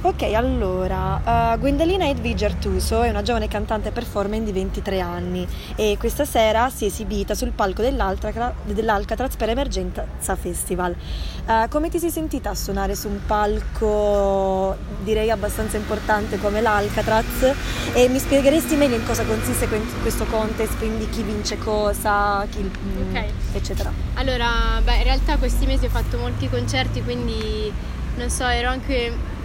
Ok, allora, uh, Gwendalina Edvige Artuso è una giovane cantante performer di 23 anni e questa sera si è esibita sul palco dell'Alcatraz per Emergenza Festival. Uh, come ti sei sentita a suonare su un palco direi abbastanza importante come l'Alcatraz e mi spiegheresti meglio in cosa consiste questo contest, quindi chi vince cosa, chi, mm, okay. eccetera? Allora, beh, in realtà questi mesi ho fatto molti concerti, quindi non so, ero anche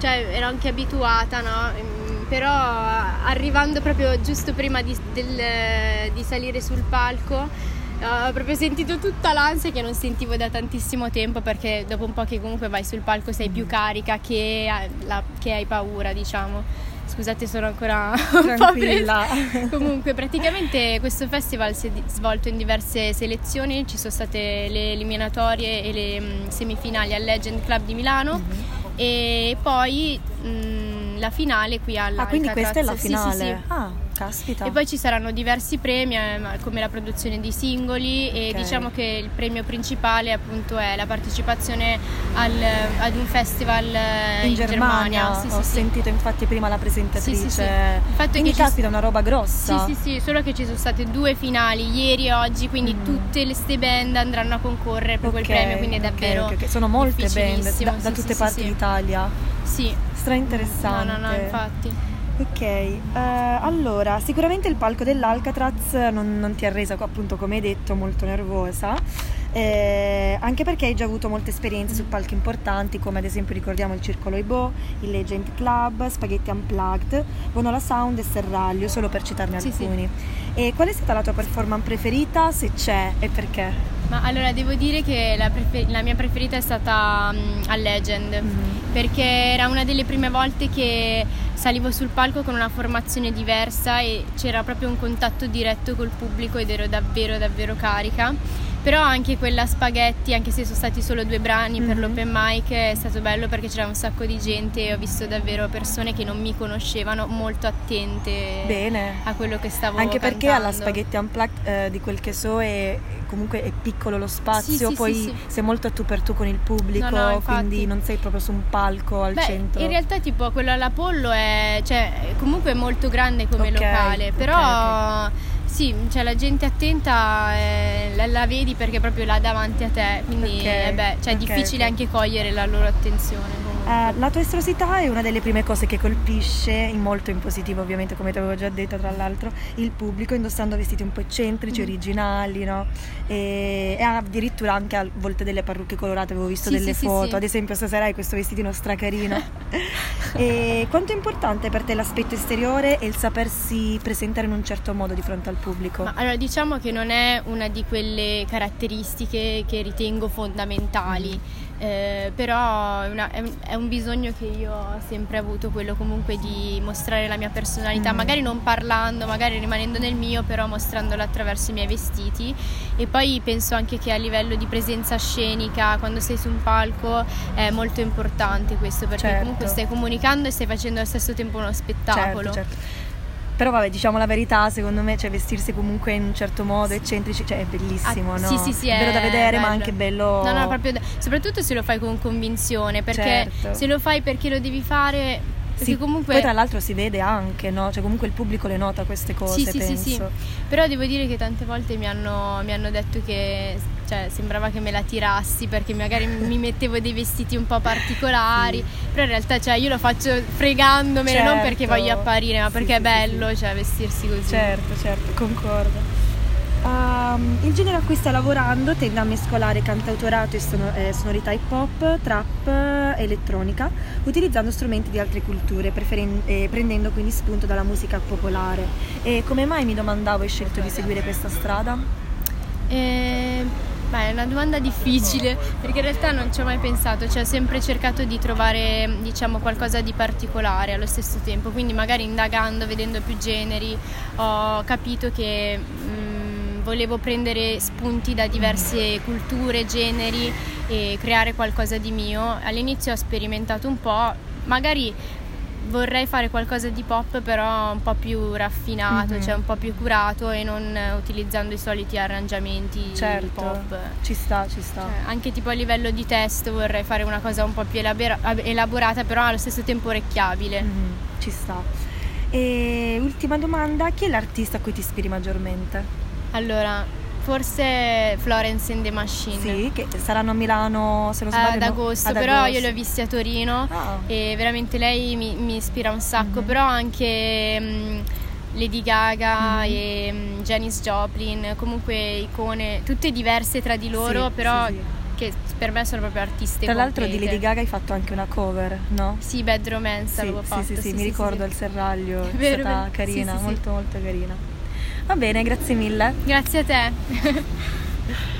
cioè ero anche abituata, no? Mm, però arrivando proprio giusto prima di, del, di salire sul palco ho proprio sentito tutta l'ansia che non sentivo da tantissimo tempo perché dopo un po' che comunque vai sul palco sei più carica che, la, che hai paura, diciamo. Scusate, sono ancora presa. Comunque, praticamente questo festival si è svolto in diverse selezioni, ci sono state le eliminatorie e le mm, semifinali al Legend Club di Milano. Mm-hmm e poi mh, mm, la finale qui alla Ah, quindi questa è la finale? Sì, sì, sì. Ah, caspita. E poi ci saranno diversi premi eh, come la produzione di singoli e okay. diciamo che il premio principale appunto è la partecipazione al, ad un festival eh, in, in Germania. Germania. Sì, Ho sentito infatti prima la presentatrice. Quindi caspita, è una roba grossa. Sì, sì, sì, solo che ci sono state due finali ieri e oggi, quindi mm. tutte le ste band andranno a concorrere per okay, quel premio, quindi è davvero okay, okay. Sono molte band da, da tutte parti d'Italia. Sì. Stra interessante. No, no, no, infatti. Ok, uh, allora sicuramente il palco dell'Alcatraz non, non, ti ha reso appunto come hai detto molto nervosa, eh, anche perché hai già avuto molte esperienze su palchi importanti come ad esempio ricordiamo il Circolo Ibo, il Legend Club, Spaghetti Unplugged, Bonola Sound e Serraglio, solo per citarne sì, alcuni. Sì. E qual è stata la tua performance preferita, se c'è e perché? Ma allora devo dire che la, prefer- la mia preferita è stata um, a Legend mm-hmm. perché era una delle prime volte che salivo sul palco con una formazione diversa e c'era proprio un contatto diretto col pubblico ed ero davvero davvero carica però anche quella spaghetti anche se sono stati solo due brani mm-hmm. per mhm. l'open mic è stato bello perché c'era un sacco di gente e ho visto davvero persone che non mi conoscevano molto attente Bene. a quello che stavo anche cantando. perché alla spaghetti unplugged eh, di quel che so è comunque è piccolo lo spazio sì, sì, poi sì, sei molto a tu per tu con il pubblico no, no, quindi non sei proprio su un palco al Beh, centro. in realtà tipo quello all'Apollo è cioè, comunque molto grande come okay, locale però okay, okay sì, cioè la gente attenta eh, la, la, vedi perché proprio là davanti a te, quindi eh beh, cioè, è difficile anche cogliere la loro attenzione. Uh, la tua estrosità è una delle prime cose che colpisce, in molto in positivo ovviamente, come ti avevo già detto tra l'altro, il pubblico indossando vestiti un po' eccentrici, mm. originali, no? E, e, addirittura anche a volte delle parrucche colorate, avevo visto sì, delle sì, foto, sì, ad esempio stasera hai questo vestitino stracarino. e quanto è importante per te l'aspetto esteriore e il sapersi presentare in un certo modo di fronte al pubblico? Ma, allora diciamo che non è una di quelle caratteristiche che ritengo fondamentali. Mm eh, però è, una, è, un, è, un, bisogno che io ho sempre avuto, quello comunque di mostrare la mia personalità, mm. magari non parlando, magari rimanendo nel mio, però mostrandola attraverso i miei vestiti e poi penso anche che a livello di presenza scenica, quando sei su un palco, è molto importante questo, perché certo. comunque stai comunicando e stai facendo allo stesso tempo uno spettacolo. Certo, certo. Però vabbè, diciamo la verità, secondo me, cioè vestirsi comunque in un certo modo, eccentrici, cioè è bellissimo, ah, no? Sì, sì, sì, è bello da vedere, bello. ma anche bello... No, no, proprio, soprattutto se lo fai con convinzione, perché certo. se lo fai perché lo devi fare sì, comunque... Poi tra l'altro si vede anche, no? Cioè comunque il pubblico le nota queste cose, sì, sì, sì, sì, Però devo dire che tante volte mi hanno, mi hanno detto che cioè, sembrava che me la tirassi perché magari mi mettevo dei vestiti un po' particolari, sì. però in realtà cioè, io lo faccio fregandomene, certo. non perché voglio apparire, ma perché sì, è bello cioè, vestirsi così. Certo, certo, concordo. Um, il genere a cui sta lavorando tende a mescolare cantautorato e sonor- eh, sonorità hip hop, trap e elettronica, utilizzando strumenti di altre culture, preferen- eh, prendendo quindi spunto dalla musica popolare. E come mai mi domandavo hai scelto di seguire questa strada? Eh, beh, è una domanda difficile perché in realtà non ci ho mai pensato, cioè ho sempre cercato di trovare diciamo qualcosa di particolare allo stesso tempo, quindi magari indagando, vedendo più generi, ho capito che mh, mm, volevo prendere spunti da diverse culture, generi e creare qualcosa di mio. All'inizio ho sperimentato un po', magari vorrei fare qualcosa di pop però un po' più raffinato, Mhm. cioè un po' più curato e non eh, utilizzando i soliti arrangiamenti Certo, pop. ci sta, ci sta. Cioè, anche tipo a livello di testo vorrei fare una cosa un po' più elabora- elaborata però allo stesso tempo orecchiabile. Mhm, ci sta. E ultima domanda, chi è l'artista a cui ti ispiri maggiormente? Allora, forse Florence and the Machine. Sì, che saranno a Milano, se non sbaglio. ad agosto, Ad però agosto. io li ho visti a Torino Ah. e veramente lei mi, mi ispira un sacco, Mhm. però anche mm, Lady Gaga Mhm. e mm, Janis Joplin, comunque icone, tutte diverse tra di loro, Sì, però sì, sì. che per me sono proprio artiste Tra l'altro di complete. Lady Gaga hai fatto anche una cover, no? Sì, Bad Romance Sì, avevo sì, fatto. sì, sì, sì, mi ricordo il serraglio, è stata carina, molto molto carina. Va bene, grazie mille. Grazie a te.